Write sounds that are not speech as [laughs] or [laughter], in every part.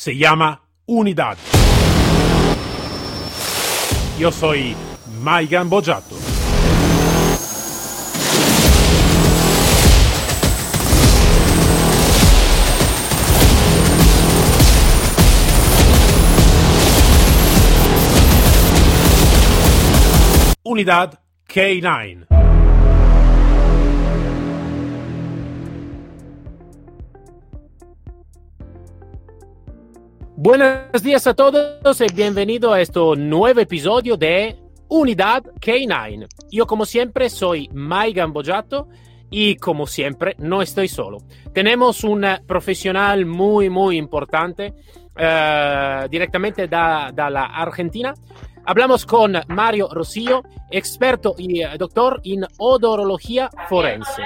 se llama Unidad. Yo soy Maigan Bojato. Unidad K9. Buenos días a todos y bienvenido a este nuevo episodio de Unidad K9. Yo como siempre soy Mai Gambojato y como siempre no estoy solo. Tenemos un profesional muy muy importante uh, directamente da, da, la Argentina. Hablamos con Mario Rosillo, experto y doctor en odorología forense.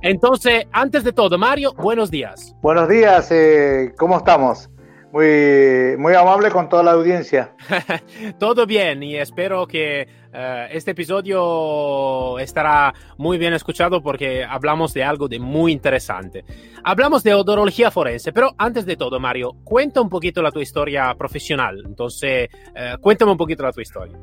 Entonces, antes de todo, Mario, buenos días. Buenos días, eh, ¿cómo estamos? Muy, muy amable con toda la audiencia. [laughs] Todo bien y espero que uh, este episodio estará muy bien escuchado porque hablamos de algo de muy interesante. Hablamos de odorología forense, pero antes de todo, Mario, cuenta un poquito la tu historia profesional. Entonces, uh, cuéntame un poquito la tu historia.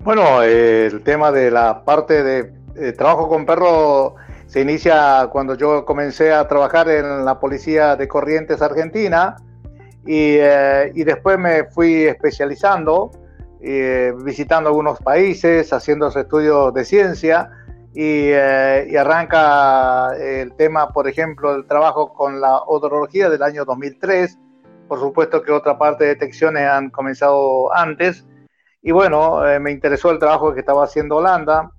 Bueno, eh, el tema de la parte de, de trabajo con perro se inicia cuando yo comencé a trabajar en la policía de Corrientes Argentina y, eh, y, después me fui especializando, eh, visitando algunos países, haciendo estudios de ciencia y, eh, y, arranca el tema, por ejemplo, el trabajo con la odorología del año 2003. Por supuesto que otra parte de detecciones han comenzado antes. Y bueno, me interesó el trabajo que estaba haciendo Holanda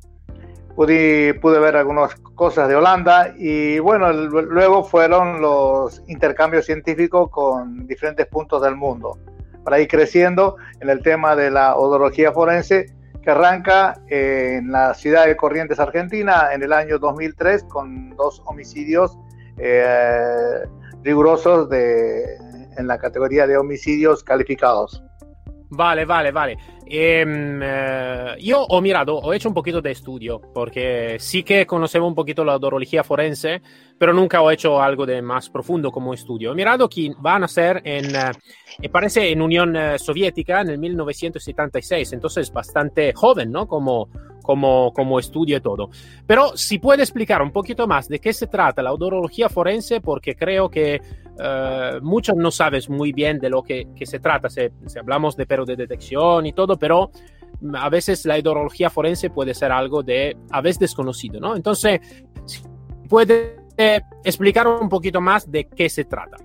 pude, pude ver algunas cosas de Holanda y bueno, luego fueron los intercambios científicos con diferentes puntos del mundo para ir creciendo en el tema de la odología forense que arranca en la ciudad de Corrientes, Argentina, en el año 2003 con dos homicidios eh, rigurosos de, en la categoría de homicidios calificados. Vale, vale, vale. Eh, eh, yo ho mirado, ho hecho un poquito de estudio, porque sí que conocemos un poquito la odorología forense, pero nunca he hecho algo de más profundo como estudio. He mirado que van a ser en, eh, parece en Unión eh, Soviética en el 1976, entonces bastante joven, ¿no? Como, como, como estudio y todo. Pero si puede explicar un poquito más de qué se trata la odorología forense, porque creo que uh, muchos no sabes muy bien de lo que, se trata, si, hablamos de perro de detección y todo, pero a veces la odorología forense puede ser algo de a veces desconocido, ¿no? Entonces, puede explicar un poquito más de qué se trata.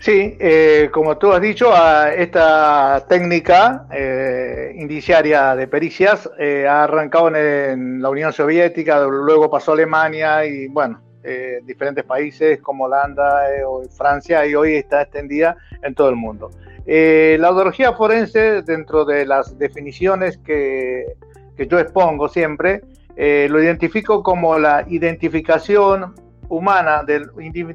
Sí, eh, como tú has dicho, esta técnica eh, indiciaria de pericias eh, ha arrancado en, en, la Unión Soviética, luego pasó a Alemania y bueno, eh, diferentes países como Holanda eh, o Francia y hoy está extendida en todo el mundo. Eh, la odología forense, dentro de las definiciones que, que yo expongo siempre, lo identifico como la identificación humana de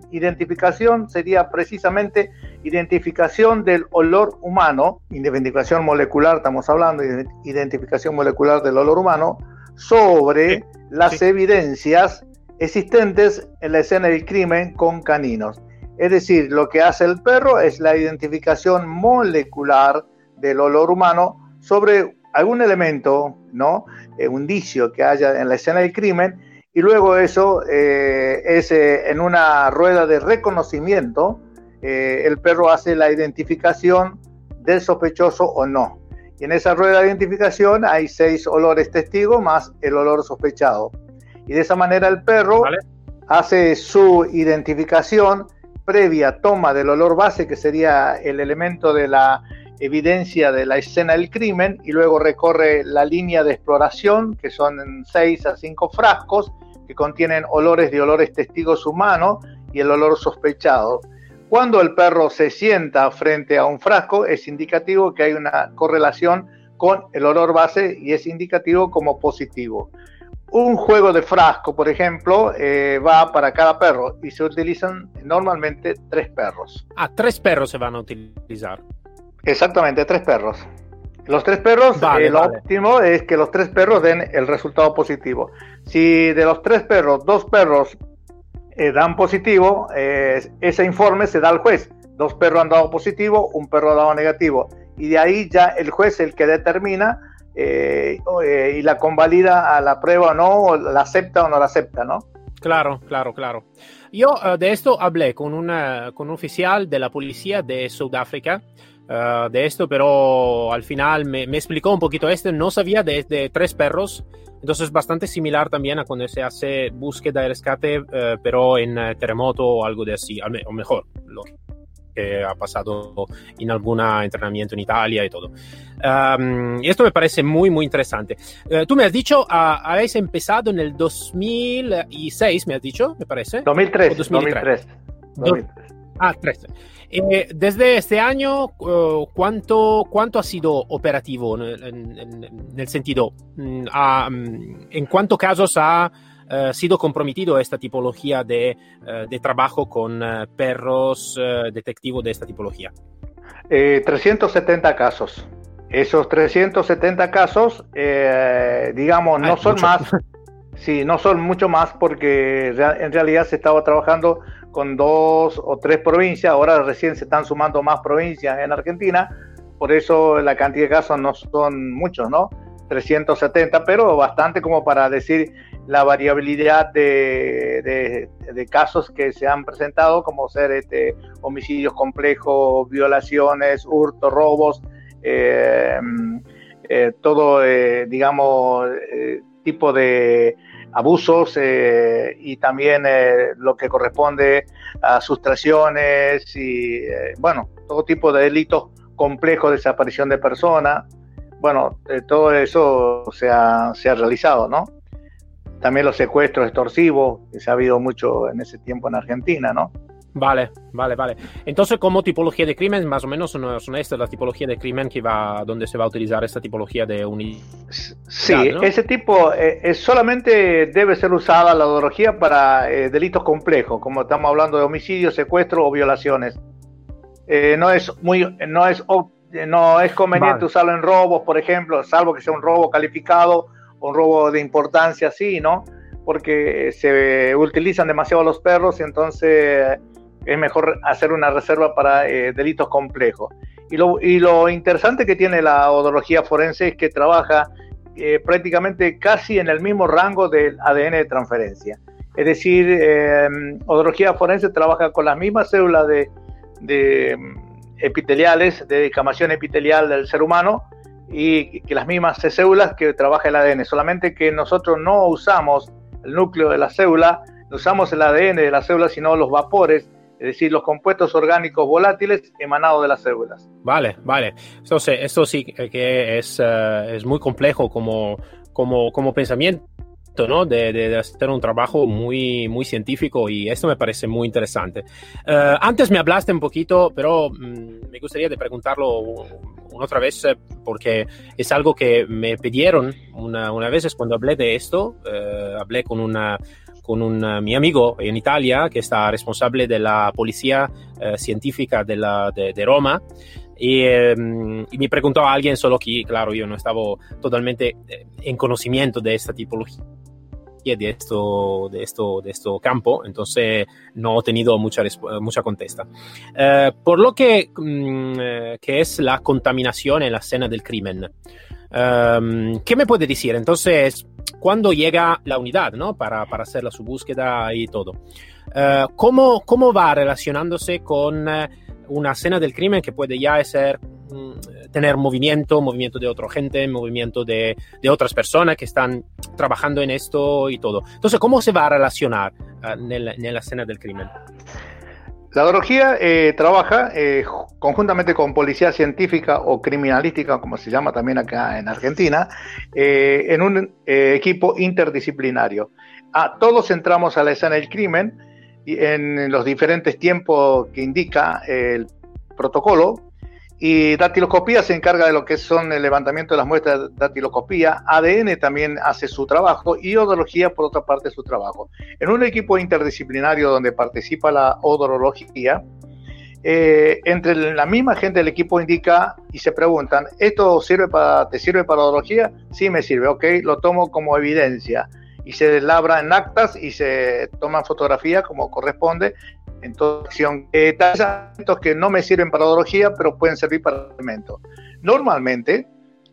identificación sería precisamente identificación del olor humano, identificación molecular, estamos hablando de identificación molecular del olor humano, sobre sí, las sí. evidencias existentes en la escena del crimen con caninos. Es decir, lo que hace el perro es la identificación molecular del olor humano sobre algún elemento, ¿no? Eh, un indicio que haya en la escena del crimen y luego eso eh, es eh, en una rueda de reconocimiento, eh, el perro hace la identificación del sospechoso o no. Y en esa rueda de identificación hay seis olores testigos más el olor sospechado. Y de esa manera el perro ¿Vale? hace su identificación previa toma del olor base, que sería el elemento de la evidencia de la escena del crimen, y luego recorre la línea de exploración, que son seis a cinco frascos, que contienen olores de olores testigos humanos y el olor sospechado. Cuando el perro se sienta frente a un frasco, es indicativo que hay una correlación con el olor base y es indicativo como positivo. Un juego de frasco, por ejemplo, eh, va para cada perro y se utilizan normalmente tres perros. Ah, tres perros se van a utilizar. Exactamente, tres perros. Los tres perros, vale, eh, lo vale. óptimo es que los tres perros den el resultado positivo. Si de los tres perros, dos perros eh, dan positivo, eh, ese informe se da al juez dos perros han dado positivo, un perro ha dado negativo. Y de ahí ya el juez el que determina eh, y la convalida a la prueba o no, o la acepta o no la acepta, ¿no? Claro, claro, claro. Yo de esto hablé con, una, con un oficial de la policía de Sudáfrica uh, de esto, pero al final me, me, explicó un poquito esto. No sabía de, de, tres perros, entonces bastante similar también a cuando se hace búsqueda y rescate, uh, pero en uh, terremoto o algo de así, o mejor, lo que ha pasado en algún entrenamiento en Italia y todo. Um, y esto me parece muy, muy interesante. Uh, tú me has dicho, uh, habéis empezado en el 2006, me has dicho, me parece. 2003. 2003. 2003. Ah, 13. Eh, desde este año, uh, ¿cuánto, ¿cuánto ha sido operativo en, en, en el sentido, mm, a, mm, en cuántos casos ha uh, sido comprometido esta tipología de, uh, de trabajo con perros detectivos de esta tipología? Eh, 370 casos. Esos 370 casos, eh, digamos, no Ay, son mucho. más, [laughs] sí, no son mucho más porque en realidad se estaba trabajando con dos o tres provincias, ahora recién se están sumando más provincias en Argentina, por eso la cantidad de casos no son muchos, ¿no? 370, pero bastante como para decir la variabilidad de, de, casos que se han presentado, como ser este, homicidios complejos, violaciones, hurtos, robos, eh, eh, todo, eh, digamos, eh, tipo de abusos eh, y también lo que corresponde a sustracciones y, bueno, todo tipo de delitos complejos, desaparición de personas. Bueno, todo eso se ha, se ha realizado, ¿no? También los secuestros extorsivos, que se ha habido mucho en ese tiempo en Argentina, ¿no? Vale, vale, vale. Entonces, como tipología de crimen, más o menos son, son estas las tipologías de crimen que va, donde se va a utilizar esta tipología de unidad. Sí, ¿no? ese tipo eh, es solamente debe ser usada la odología para eh, delitos complejos, como estamos hablando de homicidio, secuestro o violaciones. Eh, no es muy, no es, no es conveniente vale. usarlo en robos, por ejemplo, salvo que sea un robo calificado un robo de importancia, sí, ¿no? Porque se utilizan demasiado los perros y entonces es mejor hacer una reserva para eh, delitos complejos. Y lo, interesante que tiene la odología forense es que trabaja eh, prácticamente casi en el mismo rango del ADN de transferencia. Es decir, eh, odología forense trabaja con las mismas células de, de epiteliales, de descamación epitelial del ser humano, y que las mismas células que trabaja el ADN, solamente que nosotros no usamos el núcleo de la célula, no usamos el ADN de la célula, sino los vapores es decir, los compuestos orgánicos volátiles emanados de las células. Vale, vale. Entonces, esto sí que es, uh, es muy complejo como, como, como pensamiento. ¿no? De, de, hacer un trabajo muy, muy científico y esto me parece muy interesante. Uh, antes me hablaste un poquito, pero um, me gustaría de preguntarlo otra vez uh, porque es algo que me pidieron una, una vez cuando hablé de esto. Uh, hablé con una con un uh, mi amigo en Italia que está responsable de la policía científica de, Roma y, um, y, me preguntó a alguien solo que, claro, yo no estaba totalmente eh, en conocimiento de esta tipología de esto, de esto, de esto campo, entonces no he tenido mucha, mucha contesta. Uh, por lo que, um, que es la contaminación en la escena del crimen. Um, ¿Qué me puede decir? Entonces, cuando llega la unidad, ¿no? Para, para hacer la, su búsqueda y todo. Uh, ¿cómo, ¿Cómo va relacionándose con uh, una escena del crimen que puede ya ser tener movimiento, movimiento de otra gente, movimiento de, de, otras personas que están trabajando en esto y todo? Entonces, ¿cómo se va a relacionar uh, en la escena del crimen? La orología eh, trabaja eh, conjuntamente con policía científica o criminalística, como se llama también acá en Argentina, eh, en un eh, equipo interdisciplinario. Ah, todos entramos a la escena del crimen y en los diferentes tiempos que indica el protocolo y datiloscopía se encarga de lo que son el levantamiento de las muestras de datiloscopía. ADN también hace su trabajo y odología, por otra parte, su trabajo. En un equipo interdisciplinario donde participa la odorología, eh, entre la misma gente del equipo indica y se preguntan, ¿esto sirve para, te sirve para odología? Sí, me sirve, ok, lo tomo como evidencia. Y se labra en actas y se toman fotografías como corresponde en acción. Eh, aspectos que no me sirven para odología, pero pueden servir para alimento. Normalmente,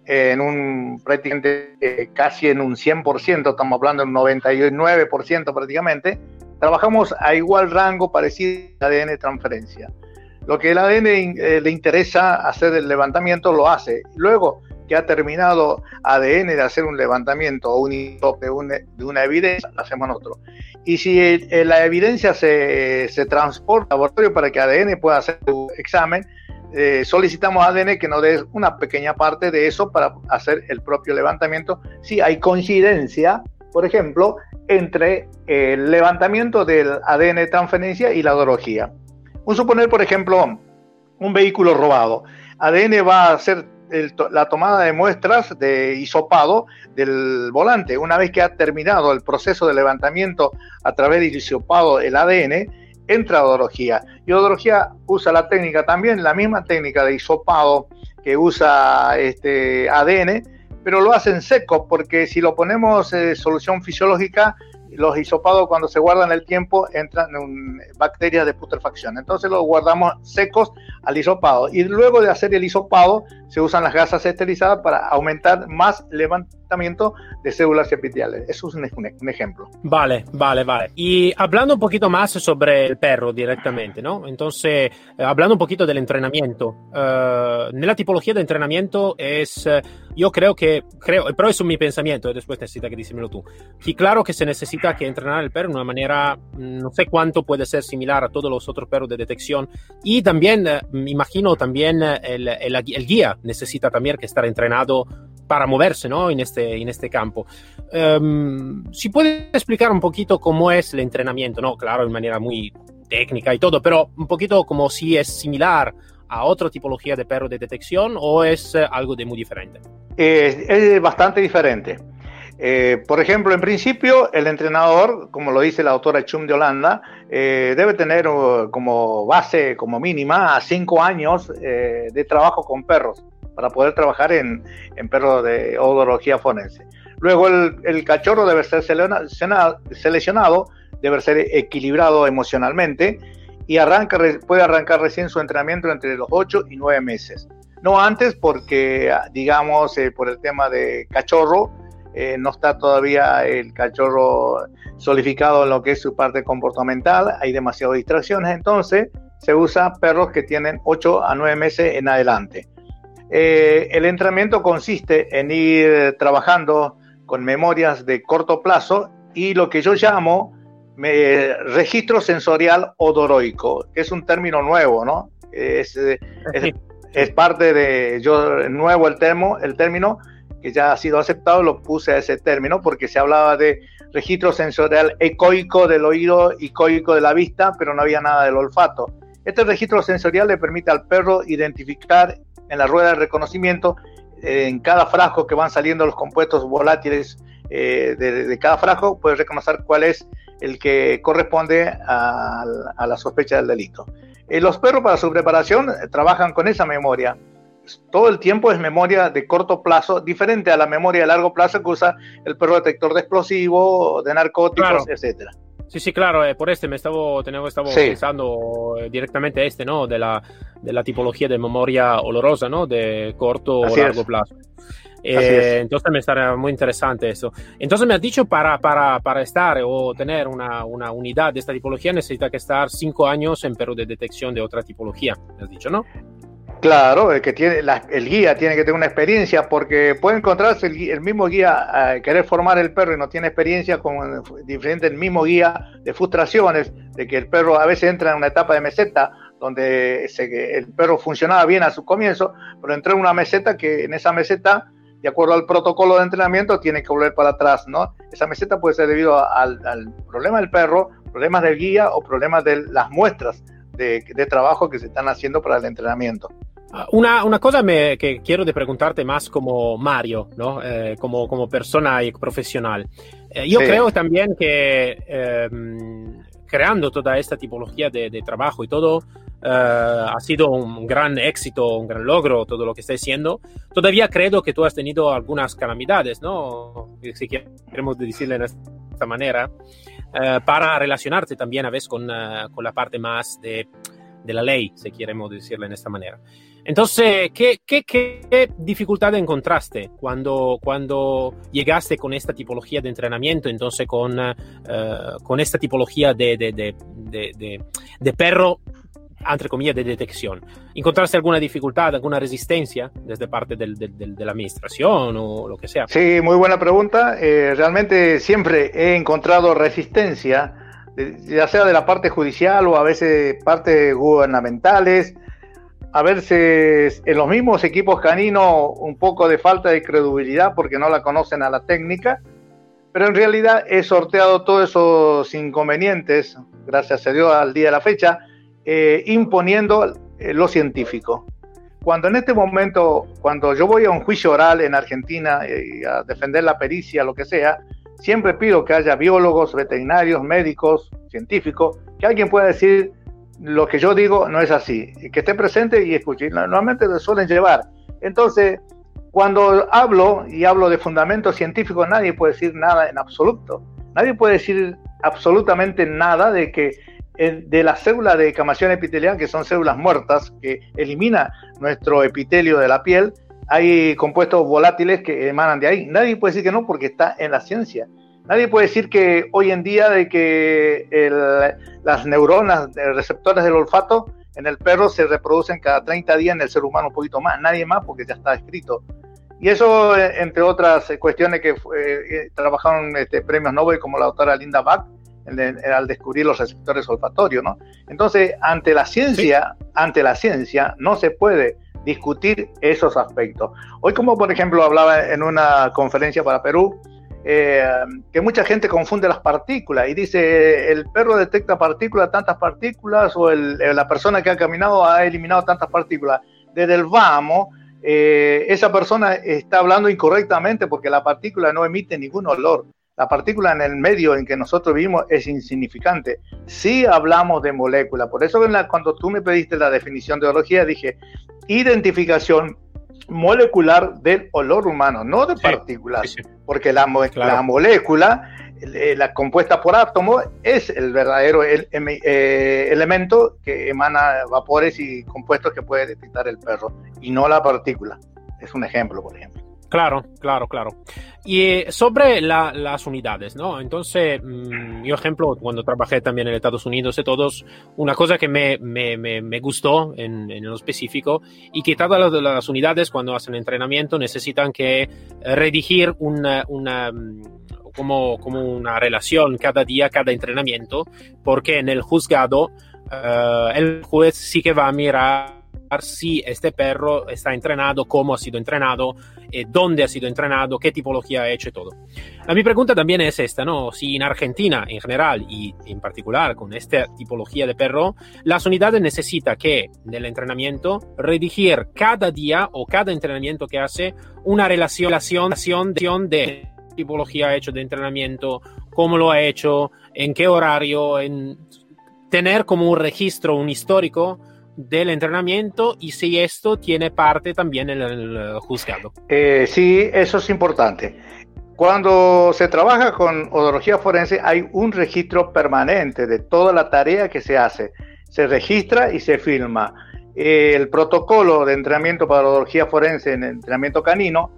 en un prácticamente eh, casi en un 100%, estamos hablando de un 99% prácticamente, trabajamos a igual rango parecido al ADN transferencia. Lo que el ADN eh, le interesa hacer el levantamiento lo hace. Luego que ha terminado ADN de hacer un levantamiento o un de de una evidencia, hacemos nosotros. Y si la evidencia se, se transporta al laboratorio para que ADN pueda hacer su examen, eh, solicitamos a ADN que nos dé una pequeña parte de eso para hacer el propio levantamiento. Si hay coincidencia, por ejemplo, entre el levantamiento del ADN de transferencia y la odología. Un suponer, por ejemplo, un vehículo robado. ADN va a hacer la tomada de muestras de hisopado del volante. Una vez que ha terminado el proceso de levantamiento a través del hisopado del ADN, entra odología. Y odología usa la técnica también, la misma técnica de hisopado que usa este ADN, pero lo hacen seco porque si lo ponemos en solución fisiológica, los hisopados cuando se guardan el tiempo entran en bacterias de putrefacción. Entonces los guardamos secos al hisopado. Y luego de hacer el hisopado se usan las gasas esterilizadas para aumentar más de células epiteliales. Eso es un, ejemplo. Vale, vale, vale. Y hablando un poquito más sobre el perro directamente, ¿no? Entonces, eh, hablando un poquito del entrenamiento. Uh, nella tipología de entrenamiento es, uh, yo creo que, creo, pero es mi pensamiento, después necesita que díselo tú. Y claro que se necesita que entrenar el perro de una manera, mm, no sé cuánto puede ser similar a todos los otros perros de detección. Y también, me imagino también el, el, el guía necesita también que estar entrenado para moverse ¿no? en, este, en este campo. Um, si puede explicar un poquito cómo es el entrenamiento, ¿no? Claro, de manera muy técnica y todo, pero un poquito como si es similar a otra tipología de perro de detección o es uh, algo de muy diferente. Eh, es bastante diferente. Eh, por ejemplo, en principio, el entrenador, como lo dice la autora Chum de Holanda, eh, debe tener uh, como base, como mínima, cinco años eh, de trabajo con perros para poder trabajar en, en perros de odología forense. Luego, el, el cachorro debe ser seleccionado, debe ser equilibrado emocionalmente y arranca, puede arrancar recién su entrenamiento entre los 8 y 9 meses. No antes porque, digamos, por el tema de cachorro, eh, no está todavía el cachorro solidificado en lo que es su parte comportamental, hay demasiadas distracciones, entonces se usa perros que tienen 8 a 9 meses en adelante. Eh, el entrenamiento consiste en ir trabajando con memorias de corto plazo y lo que yo llamo registro sensorial odoroico, que es un término nuevo, ¿no? Es, es, parte de, yo, nuevo el, termo, el término, que ya ha sido aceptado, lo puse a ese término porque se hablaba de registro sensorial ecoico del oído y coico de la vista, pero no había nada del olfato. Este registro sensorial le permite al perro identificar en la rueda de reconocimiento eh, en cada frasco que van saliendo los compuestos volátiles eh, de, cada frasco, puede reconocer cuál es el que corresponde a, la sospecha del delito. Eh, los perros para su preparación trabajan con esa memoria todo el tiempo es memoria de corto plazo, diferente a la memoria de largo plazo que usa el perro detector de explosivos, de narcóticos, etcétera. Sí, sí, claro, eh, por este me estaba, estaba pensando eh, directamente este, ¿no? De la, de la tipología de memoria olorosa, ¿no? De corto o largo plazo. Eh, entonces me estaría muy interesante eso. Entonces me has dicho para, para, para estar o tener una, una, unidad de esta tipología necesita que estar cinco años en perro de detección de otra tipología, me has dicho, ¿no? Claro, el que tiene el guía tiene que tener una experiencia porque puede encontrarse el, mismo guía a querer formar el perro y no tiene experiencia con diferente el mismo guía de frustraciones de que el perro a veces entra en una etapa de meseta donde el perro funcionaba bien a su comienzo, pero entró en una meseta que en esa meseta de acuerdo al protocolo de entrenamiento tiene que volver para atrás, ¿no? Esa meseta puede ser debido al, problema del perro, problemas del guía o problemas de las muestras de trabajo que se están haciendo para el entrenamiento. Una, una, cosa me, que quiero de preguntarte más como Mario, ¿no? Eh, como, como persona y profesional. Eh, yo sí. creo también que eh, creando toda esta tipología de, de, trabajo y todo, ha sido un gran éxito, un gran logro todo lo que está haciendo. Todavía creo que tú has tenido algunas calamidades, ¿no? Si queremos decirle de esta manera, para relacionarte también a veces con, con la parte más de, de la ley, si queremos decirle de esta manera. Entonces, ¿qué, qué, qué dificultad encontraste cuando, cuando llegaste con esta tipología de entrenamiento, entonces con, con esta tipología de, de, de, de, perro, entre comillas, de detección? ¿Encontraste alguna dificultad, alguna resistencia desde parte de la administración o lo que sea? Sí, muy buena pregunta. Eh, realmente siempre he encontrado resistencia, ya sea de la parte judicial o a veces partes gubernamentales a veces en los mismos equipos caninos un poco de falta de credibilidad porque no la conocen a la técnica, pero en realidad he sorteado todos esos inconvenientes, gracias a Dios al día de la fecha, eh, imponiendo eh, lo científico. Cuando en este momento, cuando yo voy a un juicio oral en Argentina y a defender la pericia, lo que sea, siempre pido que haya biólogos, veterinarios, médicos, científicos, que alguien pueda decir lo que yo digo no es así. Que esté presente y escuche. Normalmente lo suelen llevar. Entonces, cuando hablo y hablo de fundamentos científicos, nadie puede decir nada en absoluto. Nadie puede decir absolutamente nada de que de las células de camación epitelial, que son células muertas, que elimina nuestro epitelio de la piel, hay compuestos volátiles que emanan de ahí. Nadie puede decir que no porque está en la ciencia. Nadie puede decir que hoy en día de que las neuronas receptores del olfato en el perro se reproducen cada 30 días, en el ser humano un poquito más, nadie más porque ya está escrito. Y eso, eh, entre otras cuestiones que eh, trabajaron este, premios Nobel como la doctora Linda Bach, al descubrir los receptores olfatorios, ¿no? Entonces, ante la ciencia, ante la ciencia, no se puede discutir esos aspectos. Hoy, como por ejemplo hablaba en una conferencia para Perú, eh, que mucha gente confunde las partículas y dice el perro detecta partículas, tantas partículas, o eh, la persona que ha caminado ha eliminado tantas partículas. Desde el vamos, eh, esa persona está hablando incorrectamente porque la partícula no emite ningún olor. La partícula en el medio en que nosotros vivimos es insignificante. Si hablamos de molécula, por eso cuando tú me pediste la definición de ología dije identificación molecular del olor humano, no de partículas, porque la, la molécula, eh, la compuesta por átomo, es el verdadero eh, elemento que emana vapores y compuestos que puede detectar el perro, y no la partícula. Es un ejemplo, por ejemplo. Claro, claro, claro. Y eh, sobre las unidades, ¿no? Entonces, mm, yo ejemplo, cuando trabajé también en Estados Unidos y todos, una cosa que me, me, me, gustó en, en, lo específico y que todas las, unidades cuando hacen entrenamiento necesitan que redigir una, una mm, como, como una relación cada día, cada entrenamiento, porque en el juzgado uh, el juez sí que va a mirar si este perro está entrenado, cómo ha sido entrenado, eh, dónde ha sido entrenado, qué tipología ha hecho todo. La mi pregunta también es esta, ¿no? Si en Argentina en general y en particular con esta tipología de perro, las unidades necesitan que en el entrenamiento redigir cada día o cada entrenamiento que hace una relación, relación de tipología ha hecho de entrenamiento, cómo lo ha hecho, en qué horario, en tener como un registro, un histórico del entrenamiento y si esto tiene parte también en el juzgado. Eh, sí, eso es importante. Cuando se trabaja con odología forense hay un registro permanente de toda la tarea que se hace. Se registra y se filma. El protocolo de entrenamiento para odología forense en entrenamiento canino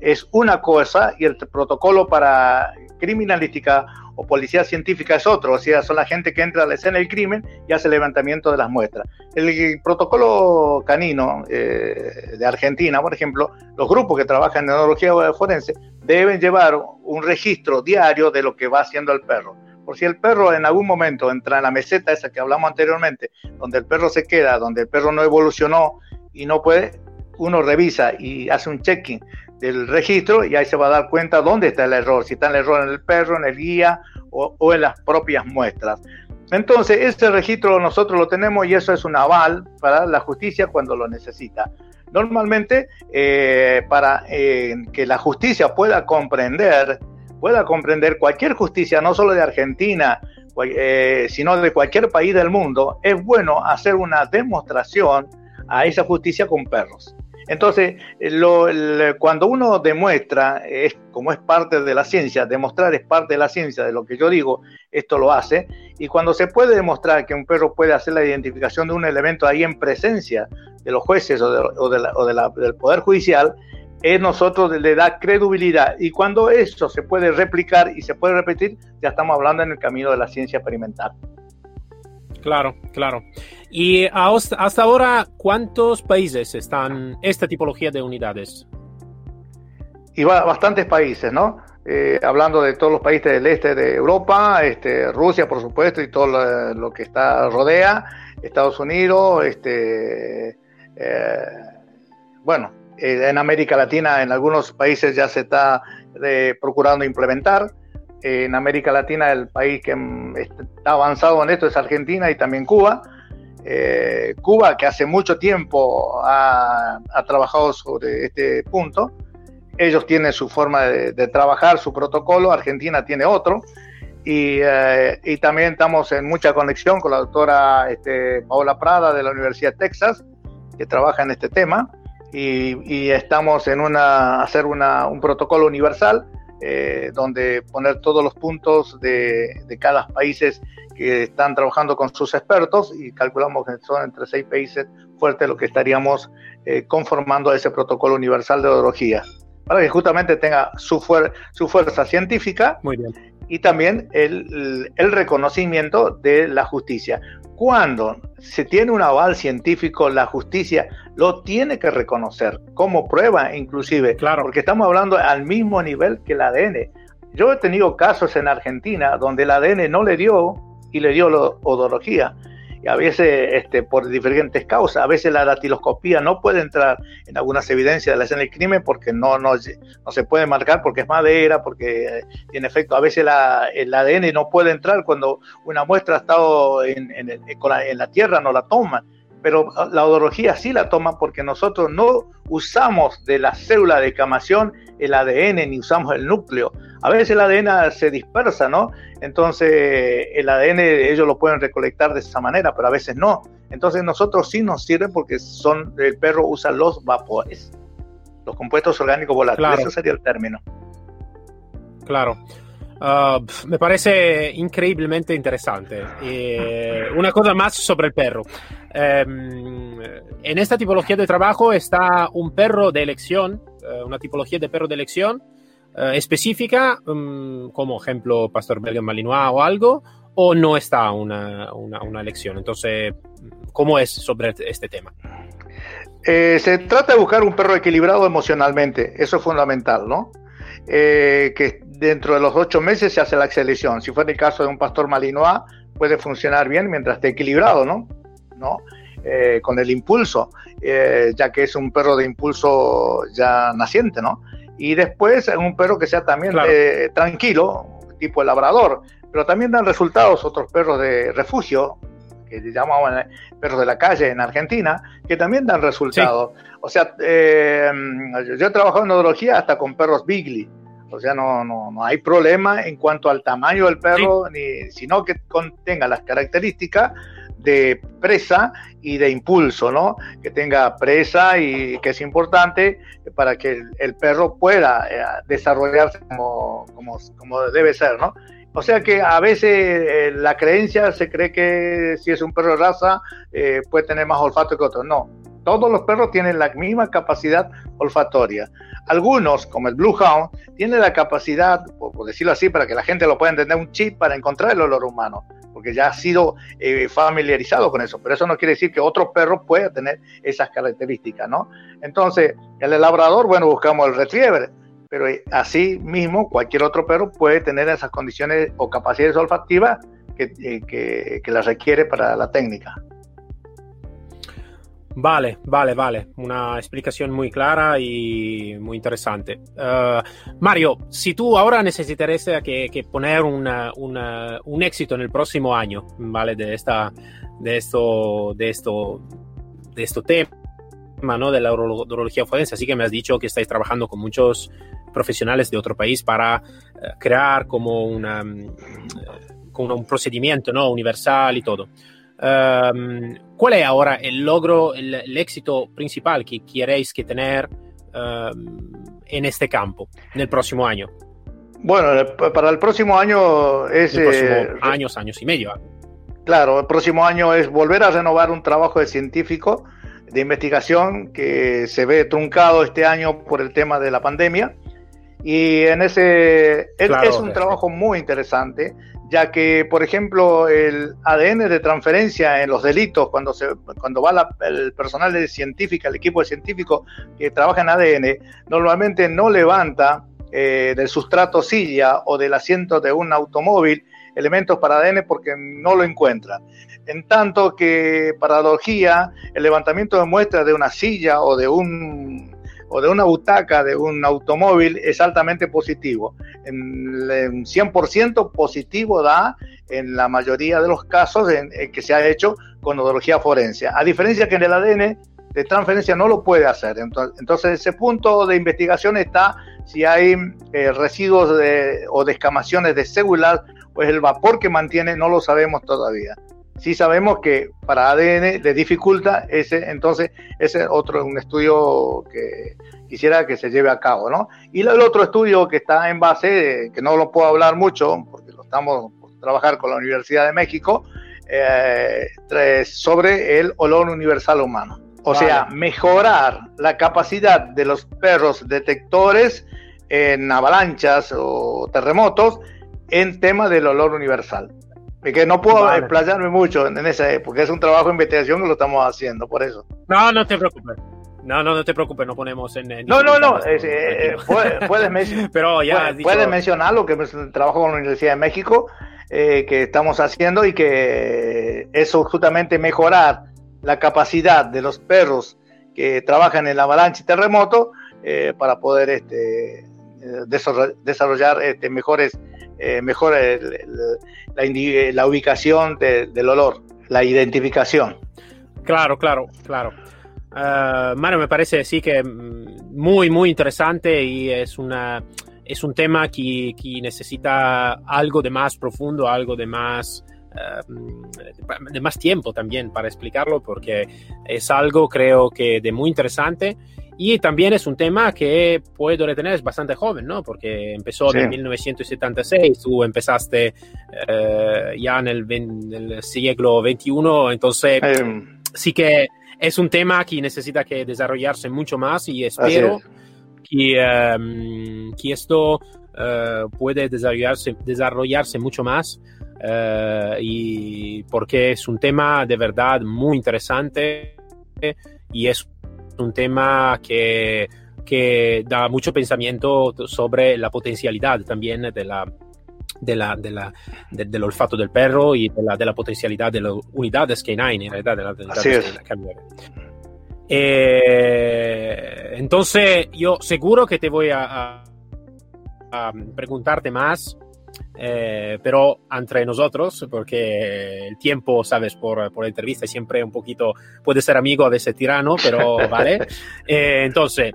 es una cosa y el protocolo para criminalística o policía científica es otro, o sea, son la gente que entra a la escena del crimen y hace el levantamiento de las muestras. El, protocolo canino eh, de Argentina, por ejemplo, los grupos que trabajan en neurología forense deben llevar un registro diario de lo que va haciendo el perro. Por si el perro en algún momento entra en la meseta esa que hablamos anteriormente, donde el perro se queda, donde el perro no evolucionó y no puede, uno revisa y hace un check-in del registro y ahí se va a dar cuenta dónde está el error, si está el error en el perro, en el guía o, en las propias muestras. Entonces, ese registro nosotros lo tenemos y eso es un aval para la justicia cuando lo necesita. Normalmente, eh, para eh, que la justicia pueda comprender, pueda comprender cualquier justicia, no solo de Argentina, eh, sino de cualquier país del mundo, es bueno hacer una demostración a esa justicia con perros. Entonces, cuando uno demuestra, es, como es parte de la ciencia, demostrar es parte de la ciencia, de lo que yo digo, esto lo hace, y cuando se puede demostrar que un perro puede hacer la identificación de un elemento ahí en presencia de los jueces o, del Poder Judicial, es nosotros le da credibilidad. Y cuando eso se puede replicar y se puede repetir, ya estamos hablando en el camino de la ciencia experimental. Claro, claro. Y hasta ahora, ¿cuántos países están esta tipología de unidades? Y bastantes países, ¿no? Eh, hablando de todos los países del este de Europa, este, Rusia, por supuesto, y todo lo, que está rodea, Estados Unidos, este, eh, bueno, eh, en América Latina, en algunos países ya se está procurando implementar en América Latina el país que está avanzado en esto es Argentina y también Cuba. Eh, Cuba, que hace mucho tiempo ha, trabajado sobre este punto, ellos tienen su forma de, trabajar, su protocolo, Argentina tiene otro, y, eh, y, también estamos en mucha conexión con la doctora este, Paola Prada de la Universidad de Texas, que trabaja en este tema, y, estamos en una, hacer una, un protocolo universal eh, donde poner todos los puntos de, cada países que están trabajando con sus expertos y calculamos que son entre seis países fuertes lo que estaríamos eh, conformando ese protocolo universal de odología para que justamente tenga su, su fuerza científica Muy bien. Y también el, el, reconocimiento de la justicia. Cuando se tiene un aval científico, la justicia lo tiene que reconocer como prueba inclusive, claro. porque estamos hablando al mismo nivel que el ADN. Yo he tenido casos en Argentina donde el ADN no le dio y le dio la odología y a veces este, por diferentes causas. A veces la datiloscopía no puede entrar en algunas evidencias de la escena del crimen porque no, no, no se puede marcar porque es madera, porque tiene efecto. A veces la, el ADN no puede entrar cuando una muestra ha estado en, en, en la tierra, no la toman pero la odología sí la toma porque nosotros no usamos de la célula de camación el ADN ni usamos el núcleo. A veces el ADN se dispersa, ¿no? Entonces el ADN ellos lo pueden recolectar de esa manera, pero a veces no. Entonces nosotros sí nos sirve porque son el perro usa los vapores, los compuestos orgánicos volátiles. Ese sería el término. Claro. Uh, me parece increíblemente interesante. una cosa más sobre el perro. Um, en esta tipología de trabajo está un perro de elección, uh, una tipología de perro de elección uh, específica, um, como ejemplo Pastor Belgian Malinois o algo, o no está una, una, una, elección. Entonces, ¿cómo es sobre este tema? Eh, se trata de buscar un perro equilibrado emocionalmente, eso es fundamental, ¿no? Eh, que dentro de los ocho meses se hace la selección. Si fuera el caso de un pastor malinois, puede funcionar bien mientras esté equilibrado, ¿no? ¿No? Eh, con el impulso, eh, ya que es un perro de impulso ya naciente, ¿no? Y después un perro que sea también eh, tranquilo, tipo el labrador, pero también dan resultados otros perros de refugio, que llamaban perros de la calle en Argentina, que también dan resultados. O sea, yo he trabajado en neurología hasta con perros Bigley, o sea, no, no, no hay problema en cuanto al tamaño del perro, ni, sino que contenga las características de presa y de impulso, ¿no? Que tenga presa y que es importante para que el, perro pueda eh, desarrollarse como, como, como, debe ser, ¿no? O sea que a veces eh, la creencia se cree que si es un perro de raza eh, puede tener más olfato que otro. No, todos los perros tienen la misma capacidad olfatoria. Algunos, como el Bluehound, tienen la capacidad, por, decirlo así, para que la gente lo pueda entender, un chip para encontrar el olor humano, porque ya ha sido eh, familiarizado con eso. Pero eso no quiere decir que otro perro pueda tener esas características, ¿no? Entonces, el labrador, bueno, buscamos el retriever, pero eh, así mismo cualquier otro perro puede tener esas condiciones o capacidades olfativas que, eh, que, que las requiere para la técnica. Vale, vale, vale. Una explicación muy clara y muy interesante. Uh, Mario, si tú ahora necesitaras que, que poner una, una, un éxito en el próximo año, ¿vale? De, esta, de, esto, de, esto, de esto tema, ¿no? De la urología forense. Así que me has dicho que estáis trabajando con muchos profesionales de otro país para uh, crear como una con un procedimiento ¿no? universal y todo. Um, ¿Cuál es ahora el logro, el, el, éxito principal que queréis que tener um, en este campo en el próximo año? Bueno, para el próximo año es... El próximo eh, años, años y medio. Claro, el próximo año es volver a renovar un trabajo de científico de investigación que se ve truncado este año por el tema de la pandemia. Y en ese claro, es un trabajo muy interesante, ya que, por ejemplo, el ADN de transferencia en los delitos, cuando, se, cuando va la, el personal de científica, el equipo de científicos que trabaja en ADN, normalmente no levanta eh, del sustrato silla o del asiento de un automóvil elementos para ADN porque no lo encuentra. En tanto que paradoxía, el levantamiento de muestras de una silla o de un o de una butaca de un automóvil es altamente positivo. En, 100% positivo da en la mayoría de los casos en, en que se ha hecho con odología forense. A diferencia que en el ADN de transferencia no lo puede hacer. Entonces, entonces ese punto de investigación está si hay eh, residuos de, o descamaciones de células, pues el vapor que mantiene no lo sabemos todavía. Sí sabemos que para ADN le dificulta ese, entonces ese otro es un estudio que quisiera que se lleve a cabo, ¿no? Y el otro estudio que está en base, que no lo puedo hablar mucho, porque lo estamos por trabajar con la Universidad de México, eh, sobre el olor universal humano. O vale. sea, mejorar la capacidad de los perros detectores en avalanchas o terremotos en tema del olor universal. Y que no puedo vale. explayarme mucho en esa época, es un trabajo de investigación que lo estamos haciendo, por eso. No, no te preocupes. No, no, no te preocupes, no ponemos en. en no, no, no. Es, eh, puedes, puedes, men [laughs] Pero ya puedes, dicho... puedes, mencionar lo que es el trabajo con la Universidad de México eh, que estamos haciendo y que eso justamente mejorar la capacidad de los perros que trabajan en la avalancha y terremoto eh, para poder este, desarrollar este, mejores, eh, mejor el, el, la, ubicación de, del olor, la identificación. Claro, claro, claro. Uh, Mario, me parece sí que mm, muy, muy interesante y es una es un tema que, que necesita algo de más profundo, algo de más uh, de más tiempo también para explicarlo porque es algo creo que de muy interesante y también es un tema que puedo retener, es bastante joven, ¿no? Porque empezó sí. en 1976, tú empezaste uh, ya en el, en el, siglo XXI, entonces eh. sí que es un tema que necesita que desarrollarse mucho más y espero que, um, que, esto uh, puede desarrollarse, desarrollarse mucho más uh, y porque es un tema de verdad muy interesante y es un tema que, que da mucho pensamiento sobre la potencialidad también de la, de la, de del olfato del perro y de la, de la potencialidad de las unidades canine, en realidad, de las unidades eh, entonces, yo seguro que te voy a, a, a preguntarte más eh, pero entre nosotros, porque el tiempo, sabes, por, por la entrevista siempre un poquito puede ser amigo, a veces tirano, pero [laughs] vale. Eh, entonces,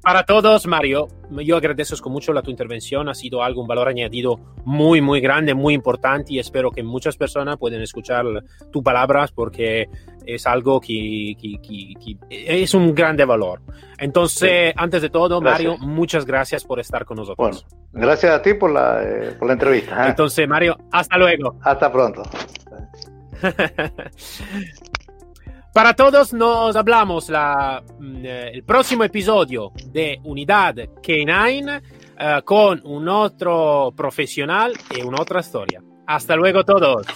para todos, Mario, yo agradezco mucho la tu intervención, ha sido algo, un valor añadido muy, muy grande, muy importante y espero que muchas personas puedan escuchar tus palabras porque es algo que, que, que, que, es un grande valor. Entonces, sí. antes de todo, gracias. Mario, muchas gracias por estar con nosotros. Bueno, gracias a ti por la, eh, por la entrevista. ¿eh? Entonces, Mario, hasta luego. Hasta pronto. [laughs] Para todos nos hablamos la, mm, eh, el próximo episodio de Unidad K9 uh, con un otro profesional y una otra historia. Hasta luego todos.